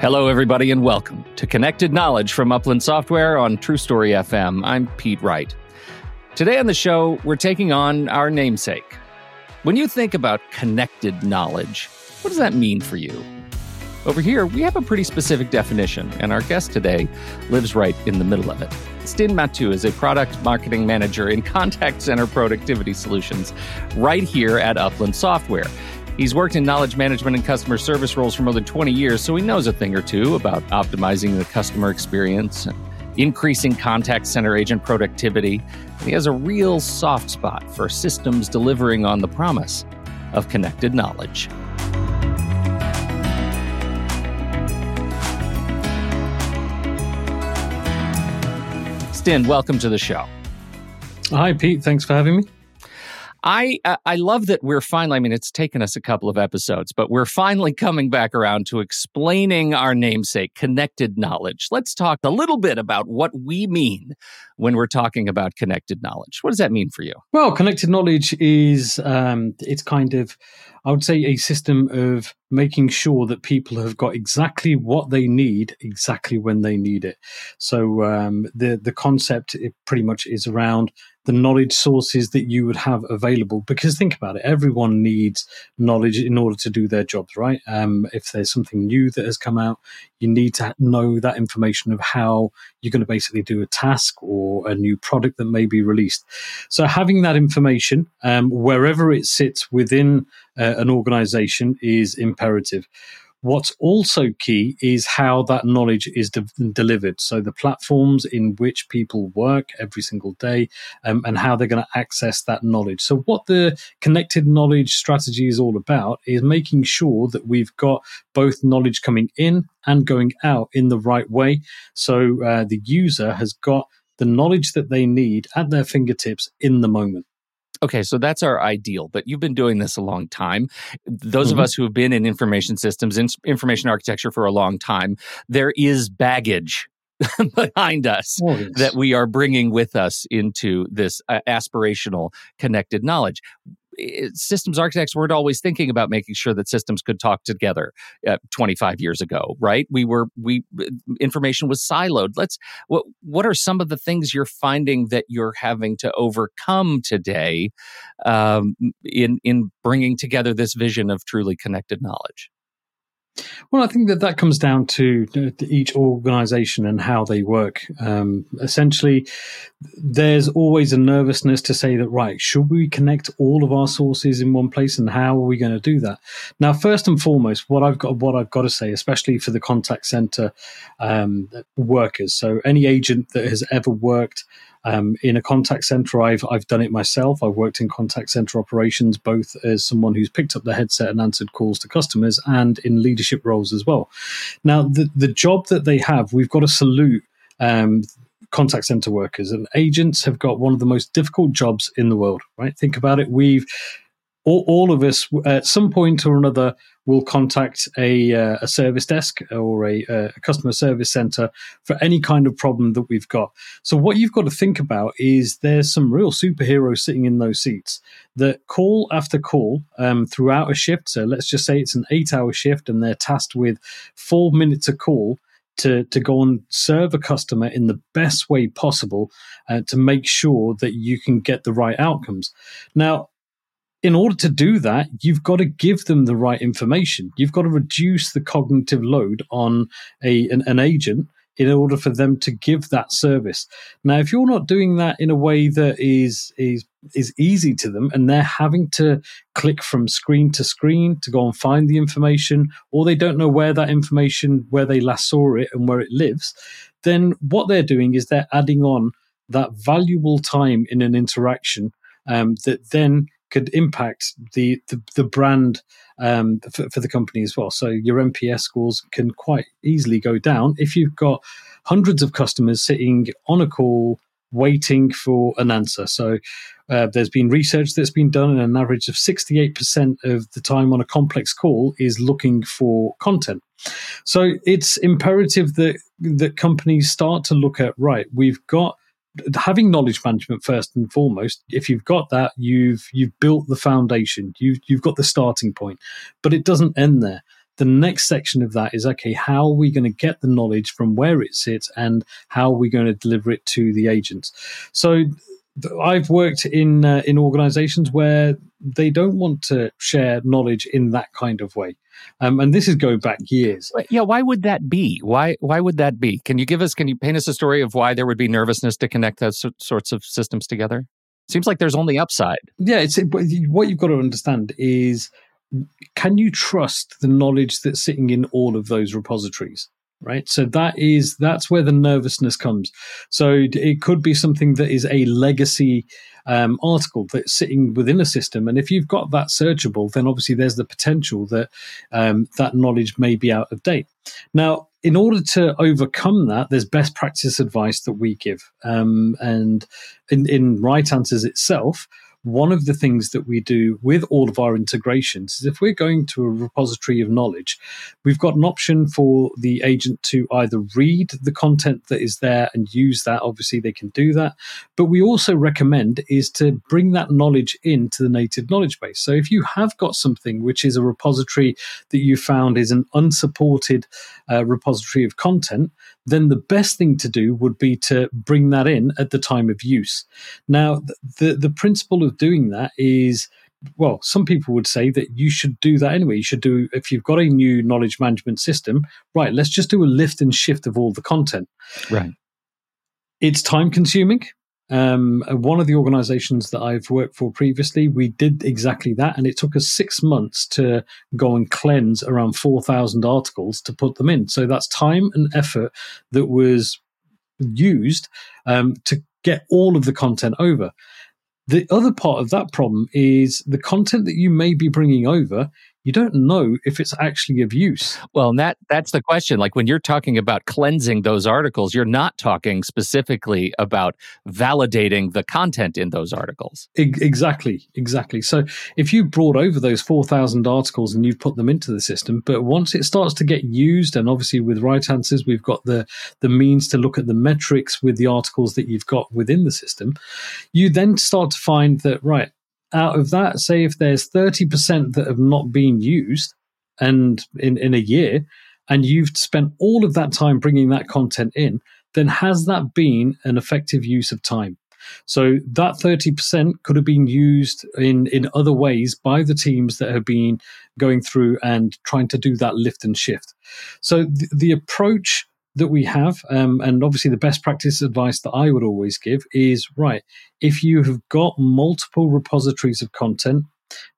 Hello, everybody, and welcome to Connected Knowledge from Upland Software on True Story FM. I'm Pete Wright. Today on the show, we're taking on our namesake. When you think about connected knowledge, what does that mean for you? Over here, we have a pretty specific definition, and our guest today lives right in the middle of it. Stin Mattu is a product marketing manager in contact center productivity solutions right here at Upland Software. He's worked in knowledge management and customer service roles for more than 20 years, so he knows a thing or two about optimizing the customer experience and increasing contact center agent productivity. And he has a real soft spot for systems delivering on the promise of connected knowledge. Stin, welcome to the show. Hi, Pete. Thanks for having me. I uh, I love that we're finally. I mean, it's taken us a couple of episodes, but we're finally coming back around to explaining our namesake, connected knowledge. Let's talk a little bit about what we mean when we're talking about connected knowledge. What does that mean for you? Well, connected knowledge is um, it's kind of I would say a system of making sure that people have got exactly what they need exactly when they need it. So um, the the concept pretty much is around the knowledge sources that you would have available. Because think about it, everyone needs knowledge in order to do their jobs, right? Um, if there's something new that has come out, you need to know that information of how you're going to basically do a task or a new product that may be released. So having that information um, wherever it sits within uh, an organization is imperative. What's also key is how that knowledge is de- delivered. So, the platforms in which people work every single day um, and how they're going to access that knowledge. So, what the connected knowledge strategy is all about is making sure that we've got both knowledge coming in and going out in the right way. So, uh, the user has got the knowledge that they need at their fingertips in the moment. Okay, so that's our ideal, but you've been doing this a long time. Those mm-hmm. of us who have been in information systems, in information architecture for a long time, there is baggage behind us oh, yes. that we are bringing with us into this uh, aspirational connected knowledge systems architects weren't always thinking about making sure that systems could talk together uh, 25 years ago right? We were we information was siloed. Let's what what are some of the things you're finding that you're having to overcome today um, in in bringing together this vision of truly connected knowledge well, I think that that comes down to, each organization and how they work. Um, essentially, there's always a nervousness to say that, right, should we connect all of our sources in one place and how are we going to do that? Now, first and foremost, what I've got, what I've got to say, especially for the contact center um, workers, so any agent that has ever worked um, in a contact center, I've I've done it myself. I've worked in contact center operations, both as someone who's picked up the headset and answered calls to customers, and in leadership roles as well. Now, the the job that they have, we've got to salute. Um, contact center workers and agents have got one of the most difficult jobs in the world right think about it we've all, all of us at some point or another will contact a, uh, a service desk or a, a, customer service center for any kind of problem that we've got. So, what you've got to think about is there's some real superheroes sitting in those seats that call after call um, throughout a shift. So, let's just say it's an eight hour shift and they're tasked with four minutes a call. To, to go and serve a customer in the best way possible uh, to make sure that you can get the right outcomes. Now, in order to do that, you've got to give them the right information. You've got to reduce the cognitive load on a an, an, agent in order for them to give that service. Now, if you're not doing that in a way that is is is easy to them, and they're having to click from screen to screen to go and find the information, or they don't know where that information, where they last saw it, and where it lives, then what they're doing is they're adding on that valuable time in an interaction um, that then could impact the the, the brand um, for, for, the company as well. So your NPS scores can quite easily go down if you've got hundreds of customers sitting on a call waiting for an answer. So uh, there's been research that's been done, and an average of 68% of the time on a complex call is looking for content. So it's imperative that that companies start to look at right. We've got having knowledge management first and foremost if you've got that you've you've built the foundation. You've you've got the starting point. But it doesn't end there. The next section of that is okay, how are we going to get the knowledge from where it sits and how are we going to deliver it to the agents? So I've worked in uh, in organizations where they don't want to share knowledge in that kind of way. Um, and this is going back years. Yeah, why would that be? Why why would that be? Can you give us? Can you paint us a story of why there would be nervousness to connect those sorts of systems together? Seems like there's only upside. Yeah, it's what you've got to understand is can you trust the knowledge that's sitting in all of those repositories? Right? So that is that's where the nervousness comes. So it could be something that is a legacy um, article that's sitting within a system. And if you've got that searchable then obviously there's the potential that um, that knowledge may be out of date. Now in order to overcome that there's best practice advice that we give. Um, and in, in right answers itself one of the things that we do with all of our integrations is if we're going to a repository of knowledge, we've got an option for the agent to either read the content that is there and use that. Obviously, they can do that. But we also recommend is to bring that knowledge into the native knowledge base. So if you have got something which is a repository that you found is an unsupported uh, repository of content, then the best thing to do would be to bring that in at the time of use. Now, the, the principle of doing that is well, some people would say that you should do that anyway. You should do, if you've got a new knowledge management system, right, let's just do a lift and shift of all the content. Right. It's time consuming. Um, one of the organizations that I've worked for previously, we did exactly that. And it took us six months to go and cleanse around 4,000 articles to put them in. So that's time and effort that was used um, to get all of the content over. The other part of that problem is the content that you may be bringing over you don't know if it's actually of use. Well, and that that's the question. Like when you're talking about cleansing those articles, you're not talking specifically about validating the content in those articles. E- exactly, exactly. So if you brought over those 4,000 articles and you've put them into the system, but once it starts to get used, and obviously with right answers, we've got the the means to look at the metrics with the articles that you've got within the system, you then start to find that right out of that, say if there's 30% that have not been used and in, in a year, and you've spent all of that time bringing that content in, then has that been an effective use of time? So that 30% could have been used in, in other ways by the teams that have been going through and trying to do that lift and shift. So the, the approach that we have, um, and obviously the best practice advice that I would always give is right, if you have got multiple repositories of content,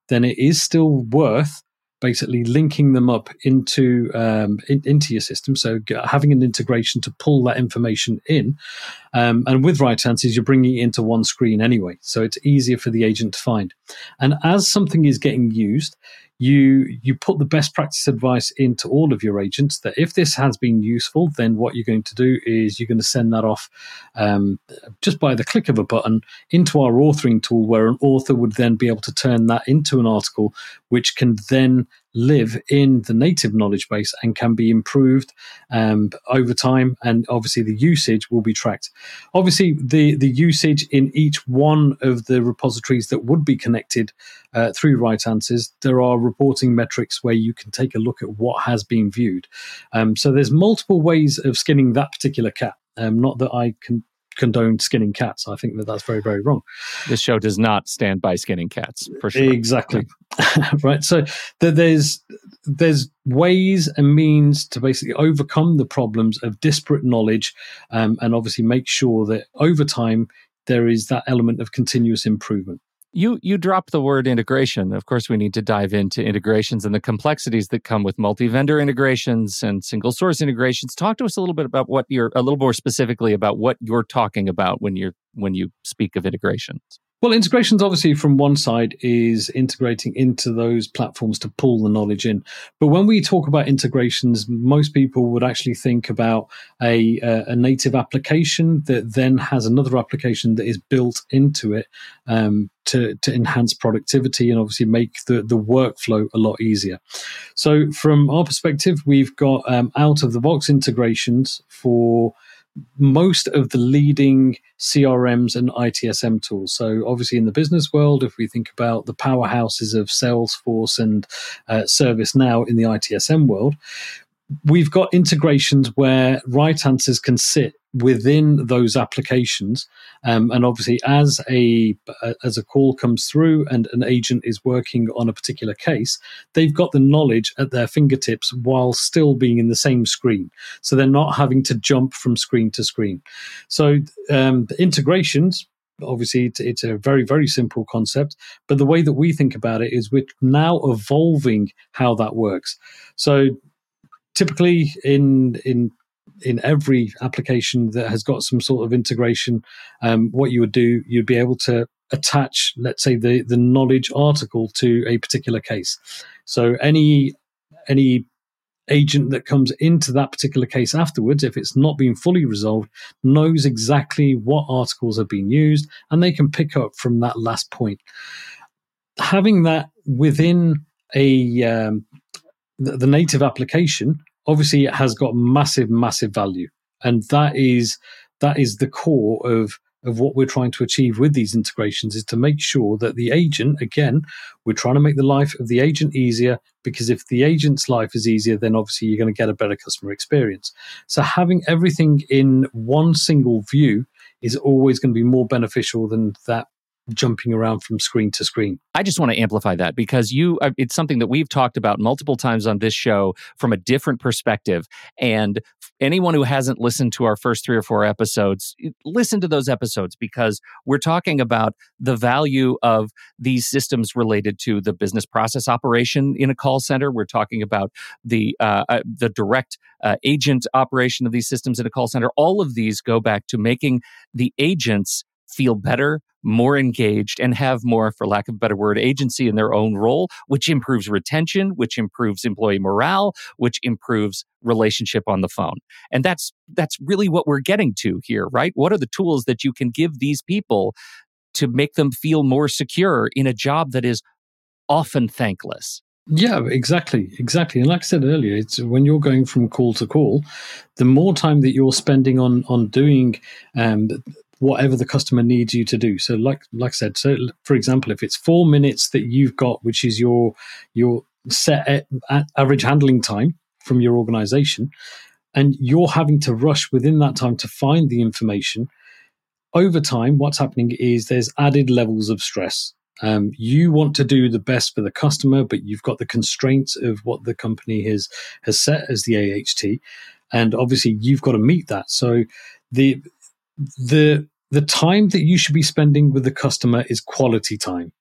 then it is still worth basically linking them up into um, in, into your system. So having an integration to pull that information in, um, and with right answers, you're bringing it into one screen anyway, so it's easier for the agent to find. And as something is getting used, you you put the best practice advice into all of your agents that if this has been useful then what you're going to do is you're going to send that off um, just by the click of a button into our authoring tool where an author would then be able to turn that into an article which can then live in the native knowledge base and can be improved um, over time and obviously the usage will be tracked obviously the the usage in each one of the repositories that would be connected uh, through right answers there are reporting metrics where you can take a look at what has been viewed um, so there's multiple ways of skinning that particular cat um, not that i can condone skinning cats. I think that that's very, very wrong. This show does not stand by skinning cats, for sure. Exactly. right. So there's there's ways and means to basically overcome the problems of disparate knowledge, um, and obviously make sure that over time there is that element of continuous improvement. You you drop the word integration. Of course, we need to dive into integrations and the complexities that come with multi-vendor integrations and single source integrations. Talk to us a little bit about what you're a little more specifically about what you're talking about when you're when you speak of integrations. Well, integrations obviously from one side is integrating into those platforms to pull the knowledge in. But when we talk about integrations, most people would actually think about a, a native application that then has another application that is built into it um, to, to enhance productivity and obviously make the, the workflow a lot easier. So, from our perspective, we've got um, out of the box integrations for most of the leading CRMs and ITSM tools. So, obviously, in the business world, if we think about the powerhouses of Salesforce and uh, ServiceNow in the ITSM world, we've got integrations where right answers can sit within those applications. Um, and obviously as a as a call comes through and an agent is working on a particular case they've got the knowledge at their fingertips while still being in the same screen. So they're not having to jump from screen to screen. So um, integrations obviously it's, a very very simple concept but the way that we think about it is we're now evolving how that works. So typically in in in every application that has got some sort of integration, um, what you would do, you'd be able to attach, let's say, the the knowledge article to a particular case. So any any agent that comes into that particular case afterwards, if it's not been fully resolved, knows exactly what articles have been used, and they can pick up from that last point. Having that within a um, the, the native application obviously it has got massive, massive value. And that is that is the core of of what we're trying to achieve with these integrations is to make sure that the agent, again, we're trying to make the life of the agent easier because if the agent's life is easier, then obviously you're going to get a better customer experience. So having everything in one single view is always going to be more beneficial than that jumping around from screen to screen. I just want to amplify that because you uh, it's something that we've talked about multiple times on this show from a different perspective. And anyone who hasn't listened to our first 3 or 4 episodes listen to those episodes because we're talking about the value of these systems related to the business process operation in a call center. We're talking about the uh, uh, the direct uh, agent operation of these systems in a call center. All of these go back to making the agents feel better, more engaged, and have more, for lack of a better word, agency in their own role, which improves retention, which improves employee morale, which improves relationship on the phone. And that's that's really what we're getting to here, right? What are the tools that you can give these people to make them feel more secure in a job that is often thankless? Yeah, exactly, exactly. And like I said earlier, it's when you're going from call to call, the more time that you're spending on on doing um, whatever the customer needs you to do. So, like like I said, so for example, if it's four minutes that you've got, which is your your set average handling time from your organization, and you're having to rush within that time to find the information. Over time, what's happening is there's added levels of stress. Um, you want to do the best for the customer, but you've got the constraints of what the company has has set as the AHT, and obviously you've got to meet that. So the the the time that you should be spending with the customer is quality time.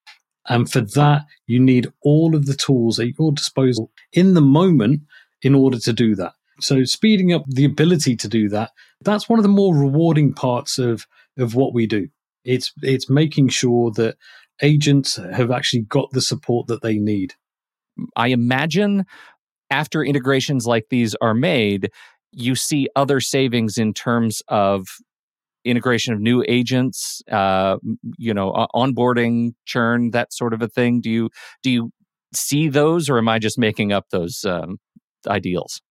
And for that, you need all of the tools at your disposal in the moment in order to do that. So speeding up the ability to do that, that's one of the more rewarding parts of, of what we do. It's it's making sure that agents have actually got the support that they need. I imagine after integrations like these are made, you see other savings in terms of integration of new agents, uh, you know, onboarding, churn, that sort of a thing? Do you do you see those, or am I just making up those um, ideals?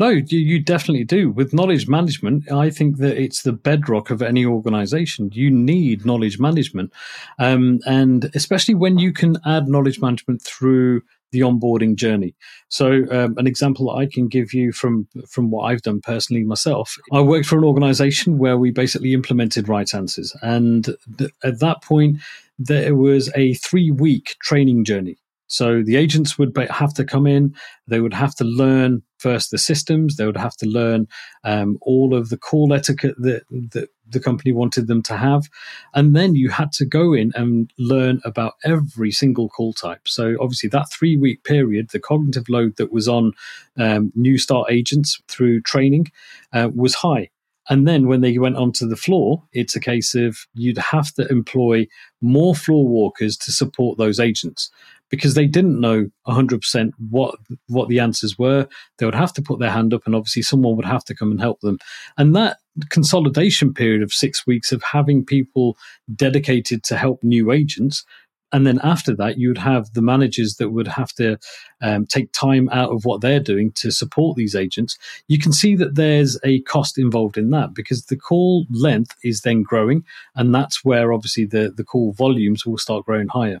No, you, definitely do. With knowledge management, I think that it's the bedrock of any organization. You need knowledge management. Um, and especially when you can add knowledge management through the onboarding journey. So, um, an example I can give you from from what I've done personally myself, I worked for an organization where we basically implemented right answers, and th- at that point, there was a three week training journey. So the agents would have to come in, they would have to learn first the systems, they would have to learn um, all of the call etiquette that, that the company wanted them to have. And then you had to go in and learn about every single call type. So obviously, that three week period, the cognitive load that was on um, new start agents through training uh, was high. And then when they went onto the floor, it's a case of you'd have to employ more floor walkers to support those agents because they didn't know 100% what what the answers were. They would have to put their hand up, and obviously someone would have to come and help them. And that consolidation period of six weeks of having people dedicated to help new agents and then after that, you would have the managers that would have to um, take time out of what they're doing to support these agents. You can see that there's a cost involved in that because the call length is then growing, and that's where obviously the, the call volumes will start growing higher.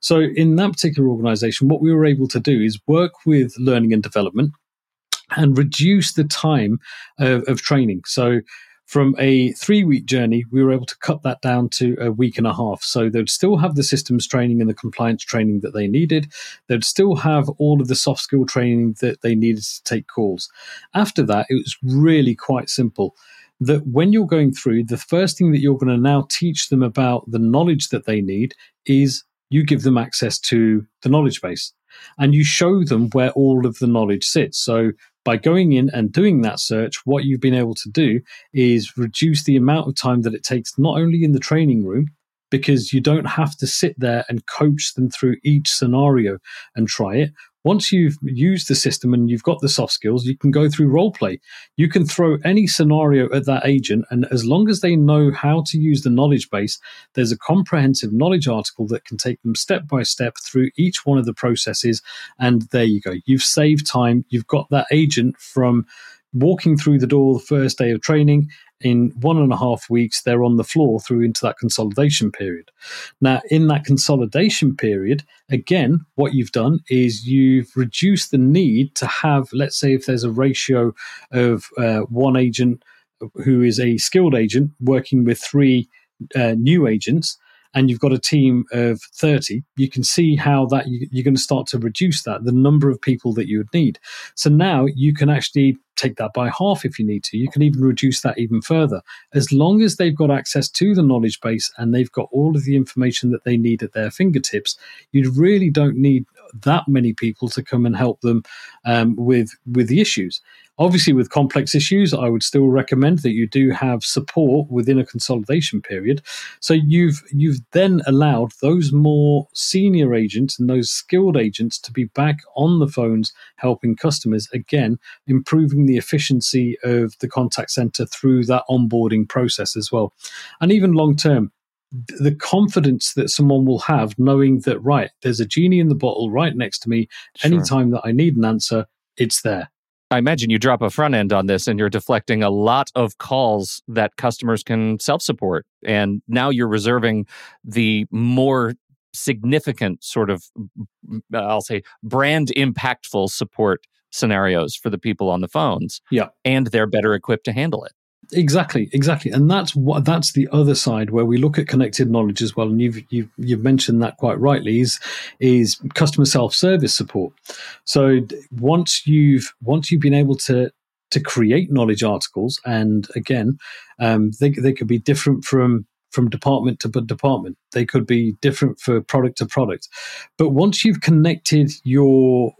So, in that particular organization, what we were able to do is work with learning and development and reduce the time of, of training. So, from a three week journey, we were able to cut that down to a week and a half. So they'd still have the systems training and the compliance training that they needed. They'd still have all of the soft skill training that they needed to take calls. After that, it was really quite simple. That when you're going through, the first thing that you're going to now teach them about the knowledge that they need is you give them access to the knowledge base and you show them where all of the knowledge sits. So by going in and doing that search, what you've been able to do is reduce the amount of time that it takes, not only in the training room, because you don't have to sit there and coach them through each scenario and try it once you've used the system and you've got the soft skills, you can go through role play. You can throw any scenario at that agent, and as long as they know how to use the knowledge base, there's a comprehensive knowledge article that can take them step by step through each one of the processes. And there you go. You've saved time. You've got that agent from walking through the door the first day of training in one and a half weeks they're on the floor through into that consolidation period. Now in that consolidation period again what you've done is you've reduced the need to have let's say if there's a ratio of uh, one agent who is a skilled agent working with three uh, new agents and you've got a team of 30, you can see how that you, are going to start to reduce that, the number of people that you would need. So now you can actually take that by half if you need to. You can even reduce that even further. As long as they've got access to the knowledge base and they've got all of the information that they need at their fingertips, you really don't need that many people to come and help them um, with with the issues. Obviously, with complex issues, I would still recommend that you do have support within a consolidation period. So you've you've then allowed those more senior agents and those skilled agents to be back on the phones helping customers again, improving the efficiency of the contact center through that onboarding process as well, and even long term the confidence that someone will have knowing that right there's a genie in the bottle right next to me sure. anytime that i need an answer it's there I imagine you drop a front end on this and you're deflecting a lot of calls that customers can self support. And now you're reserving the more significant sort of, mm, mm, I'll say, brand impactful support scenarios for the people on the phones. Yeah. And they're better equipped to handle it. Exactly, exactly, and that's what that's the other side where we look at connected knowledge as well. And you've you've, you've mentioned that quite rightly is is customer self service support. So once you've once you've been able to to create knowledge articles, and again, um, they they could be different from from department to department. They could be different for product to product. But once you've connected your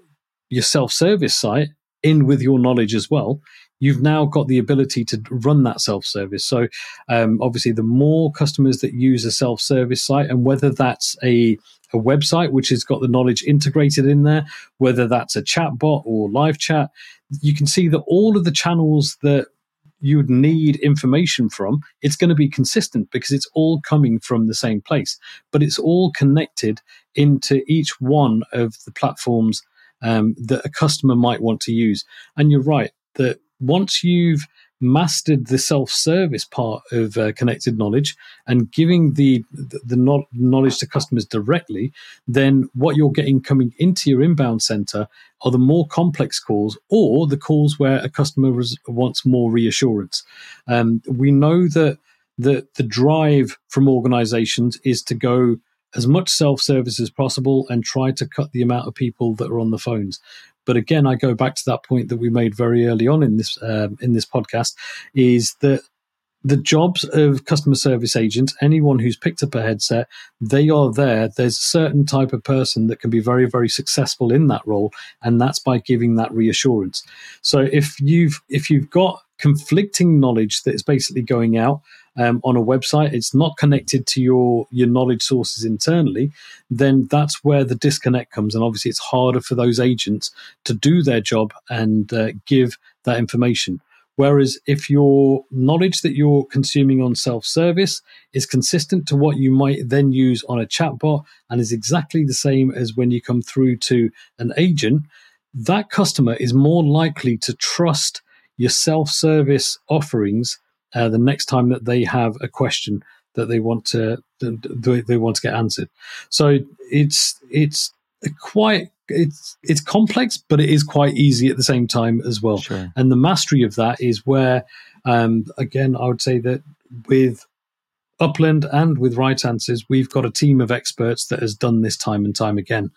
your self service site in with your knowledge as well, you've now got the ability to run that self service. So, um, obviously, the more customers that use a self service site, and whether that's a a website which has got the knowledge integrated in there, whether that's a chat bot or live chat, you can see that all of the channels that you would need information from, it's going to be consistent because it's all coming from the same place, but it's all connected into each one of the platforms um, that a customer might want to use. And you're right that once you've mastered the self-service part of uh, connected knowledge and giving the, the, the knowledge to customers directly then what you're getting coming into your inbound center are the more complex calls or the calls where a customer res- wants more reassurance. Um, we know that the, the drive from organizations is to go as much self-service as possible and try to cut the amount of people that are on the phones but again, I go back to that point that we made very early on in this um, in this podcast: is that the jobs of customer service agents, anyone who's picked up a headset, they are there. There's a certain type of person that can be very, very successful in that role, and that's by giving that reassurance. So if you've if you've got conflicting knowledge that is basically going out um, on a website, it's not connected to your your knowledge sources internally, then that's where the disconnect comes. And obviously, it's harder for those agents to do their job and uh, give that information. Whereas if your knowledge that you're consuming on self service is consistent to what you might then use on a chatbot and is exactly the same as when you come through to an agent, that customer is more likely to trust your self service offerings uh, the next time that they have a question that they want to they want to get answered. So it's it's quite it's it's complex, but it is quite easy at the same time as well. Sure. And the mastery of that is where, um, again, I would say that with Upland and with Right Answers, we've got a team of experts that has done this time and time again.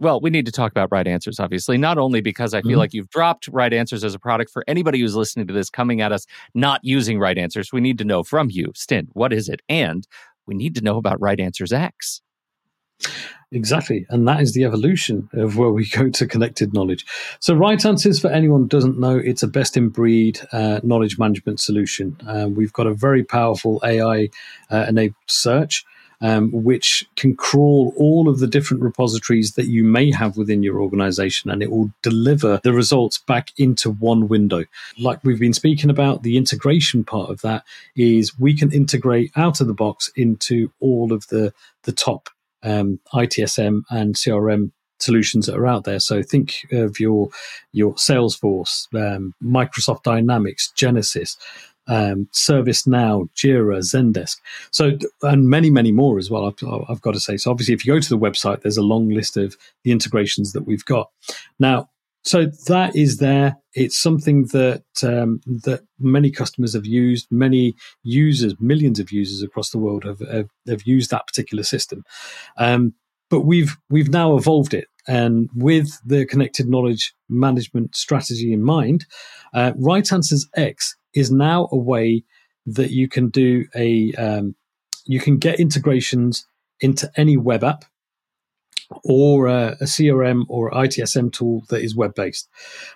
Well, we need to talk about right answers, obviously, not only because I feel mm-hmm. like you've dropped right answers as a product for anybody who's listening to this coming at us not using right answers. We need to know from you, Stin, what is it? And we need to know about Right Answers X. Exactly. And that is the evolution of where we go to connected knowledge. So, Right Answers, for anyone who doesn't know, it's a best in breed uh, knowledge management solution. Uh, we've got a very powerful AI uh, enabled search. Um, which can crawl all of the different repositories that you may have within your organization and it will deliver the results back into one window. Like we've been speaking about, the integration part of that is we can integrate out of the box into all of the, the top um, ITSM and CRM solutions that are out there. So think of your your Salesforce, um, Microsoft Dynamics, Genesys, um, ServiceNow, Jira, Zendesk. So and many many more as well. I've, I've got to say. So obviously, if you go to the website, there's a long list of the integrations that we've got. Now so that is there. It's something that um, that many customers have used. Many users, millions of users across the world, have have, have used that particular system. Um, but we've we've now evolved it, and with the connected knowledge management strategy in mind, uh, Right Answers X is now a way that you can do a um, you can get integrations into any web app or a, a, CRM or ITSM tool that is web based.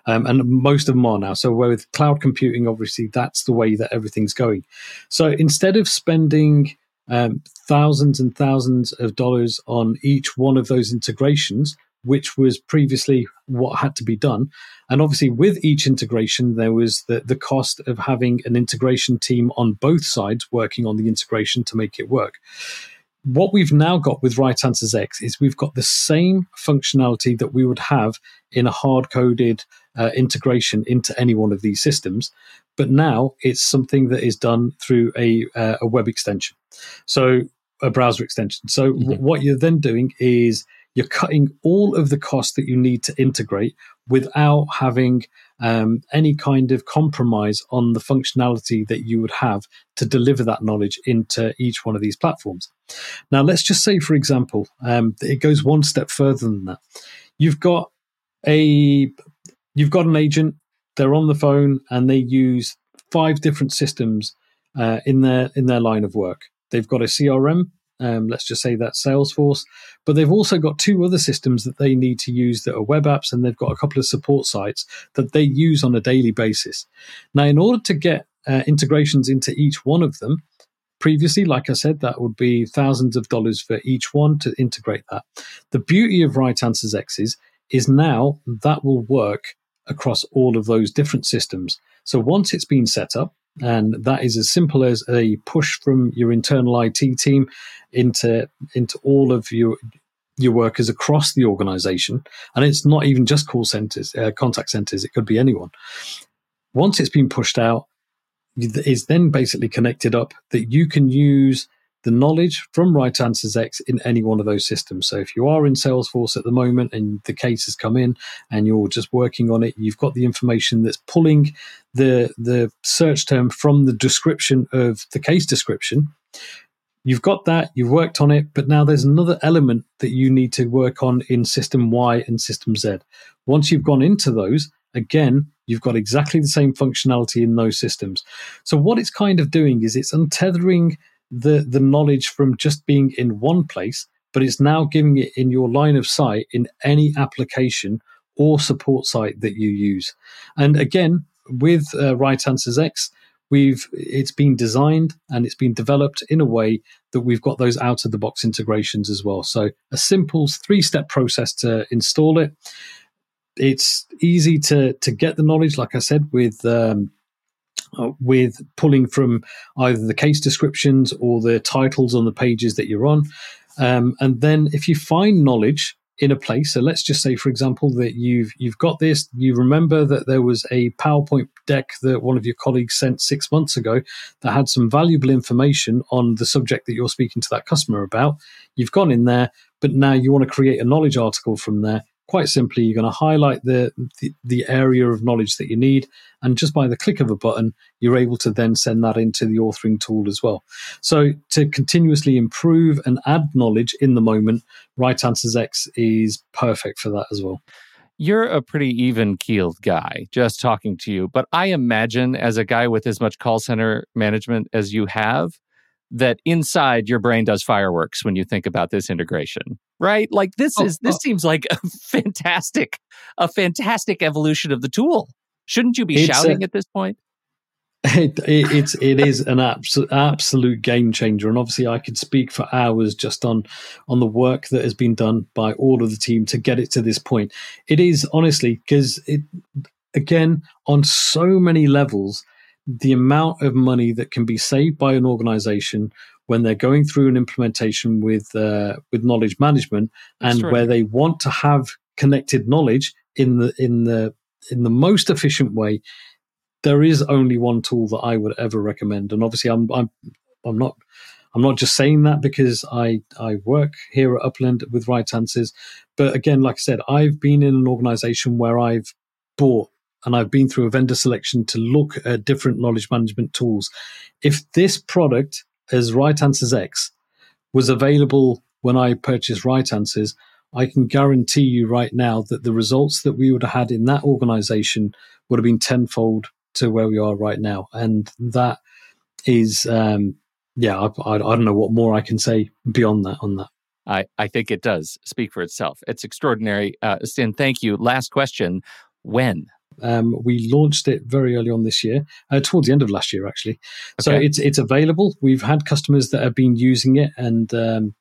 Um, and most of them are now. So, with cloud computing, obviously, that's the way that everything's going. So, instead of spending um, thousands and thousands of dollars on each one of those integrations, which was previously what had to be done. And obviously, with each integration, there was the, the cost of having an integration team on both sides working on the integration to make it work what we've now got with Right Answers X is we've got the same functionality that we would have in a hard coded uh, integration into any one of these systems. But now it's something that is done through a, uh, a web extension. So, a browser extension. So, mm-hmm. w- what you're then doing is you're cutting all of the costs that you need to integrate without having um, any kind of compromise on the functionality that you would have to deliver that knowledge into each one of these platforms. Now, let's just say, for example, um, it goes one step further than that. You've got a you've got an agent. They're on the phone and they use five different systems uh, in their in their line of work. They've got a CRM, um, let's just say that Salesforce. But they've also got two other systems that they need to use that are web apps, and they've got a couple of support sites that they use on a daily basis. Now, in order to get uh, integrations into each one of them, previously, like I said, that would be thousands of dollars for each one to integrate that. The beauty of Right Answers X's is now that will work across all of those different systems. So once it's been set up, and that is as simple as a push from your internal IT team into into all of your your workers across the organization. And it's not even just call centers uh, contact centers. It could be anyone. Once it's been pushed out is then basically connected up that you can use the knowledge from Right Answers X in any one of those systems. So if you are in Salesforce at the moment and the case has come in and you're just working on it, you've got the information that's pulling the the search term from the description of the case description. You've got that, you've worked on it, but now there's another element that you need to work on in system Y and system Z. Once you've gone into those, again, you've got exactly the same functionality in those systems. So what it's kind of doing is it's untethering the the knowledge from just being in one place, but it's now giving it in your line of sight in any application or support site that you use. And again, with uh, Right Answers X, we've it's been designed and it's been developed in a way that we've got those out of the box integrations as well. So a simple three step process to install it. It's easy to to get the knowledge, like I said, with um, uh, with pulling from either the case descriptions or the titles on the pages that you're on. Um, and then if you find knowledge in a place. So let's just say, for example, that you've you've got this. You remember that there was a PowerPoint deck that one of your colleagues sent six months ago that had some valuable information on the subject that you're speaking to that customer about. You've gone in there, but now you want to create a knowledge article from there quite simply, you're going to highlight the, the, the area of knowledge that you need, and just by the click of a button, you're able to then send that into the authoring tool as well. So to continuously improve and add knowledge in the moment, Right Answers X is perfect for that as well. You're a pretty even keeled guy, just talking to you. But I imagine, as a guy with as much call center management as you have, that inside your brain does fireworks when you think about this integration right? Like this oh, is this oh. seems like a fantastic a fantastic evolution of the tool. Shouldn't you be it's uh, shouting a, at this point? It, it, it's it is an absolute absolute game changer and obviously i could speak for hours just on on the work that has been done by all of the team to get it to this point. It is honestly because it again on so many levels the amount of money that can be saved by an organization when they're going through an implementation with uh, with knowledge management and where they want to have connected knowledge in the in the in the most efficient way there is only one tool that I would ever recommend. And obviously I'm I'm I'm not I'm not just saying that because I I work here at Upland with Right Answers. But again like I said I've been in an organization where I've bought and I've been through a vendor selection to look at different knowledge management tools. If this product as Right Answers X was available when I purchased Right Answers, I can guarantee you right now that the results that we would have had in that organization would have been tenfold to where we are right now. And that is, um, yeah, I, I, I don't know what more I can say beyond that on that. I, I think it does speak for itself. It's extraordinary. Uh, Stin, thank you. Last question. When? Um, we launched it very early on this year, uh, towards the end of last year, actually. Okay. So it's it's available. We've had customers that have been using it, and um,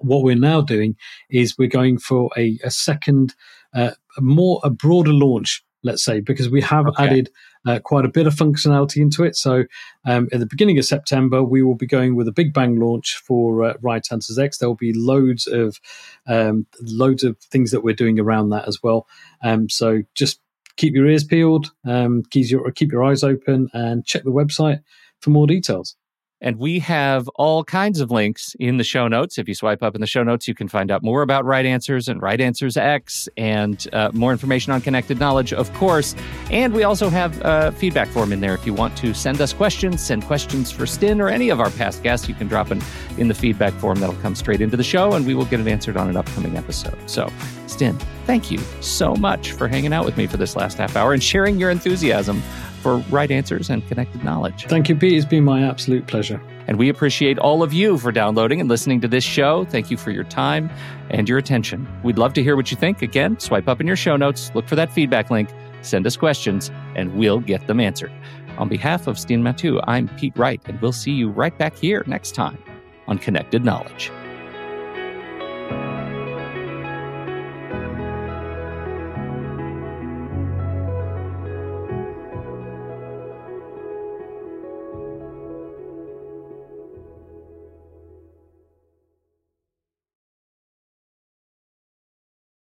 what we're now doing is we're going for a, a second, uh, more a broader launch. Let's say because we have okay. added uh, quite a bit of functionality into it. So um, at the beginning of September, we will be going with a big bang launch for uh, Right Answers X. There will be loads of um, loads of things that we're doing around that as well. Um, so just keep your ears peeled, um, keep your keep your eyes open, and check the website for more details. And we have all kinds of links in the show notes. If you swipe up in the show notes, you can find out more about Right Answers and Right Answers X and uh, more information on connected knowledge, of course. And we also have a feedback form in there. If you want to send us questions, send questions for Stin or any of our past guests, you can drop in, in the feedback form. That'll come straight into the show and we will get it answered on an upcoming episode. So, Stin, thank you so much for hanging out with me for this last half hour and sharing your enthusiasm for right answers and connected knowledge. Thank you, Pete. It's been my absolute pleasure. And we appreciate all of you for downloading and listening to this show. Thank you for your time and your attention. We'd love to hear what you think. Again, swipe up in your show notes, look for that feedback link, send us questions, and we'll get them answered. On behalf of Stin Mattu, I'm Pete Wright, and we'll see you right back here next time on Connected Knowledge.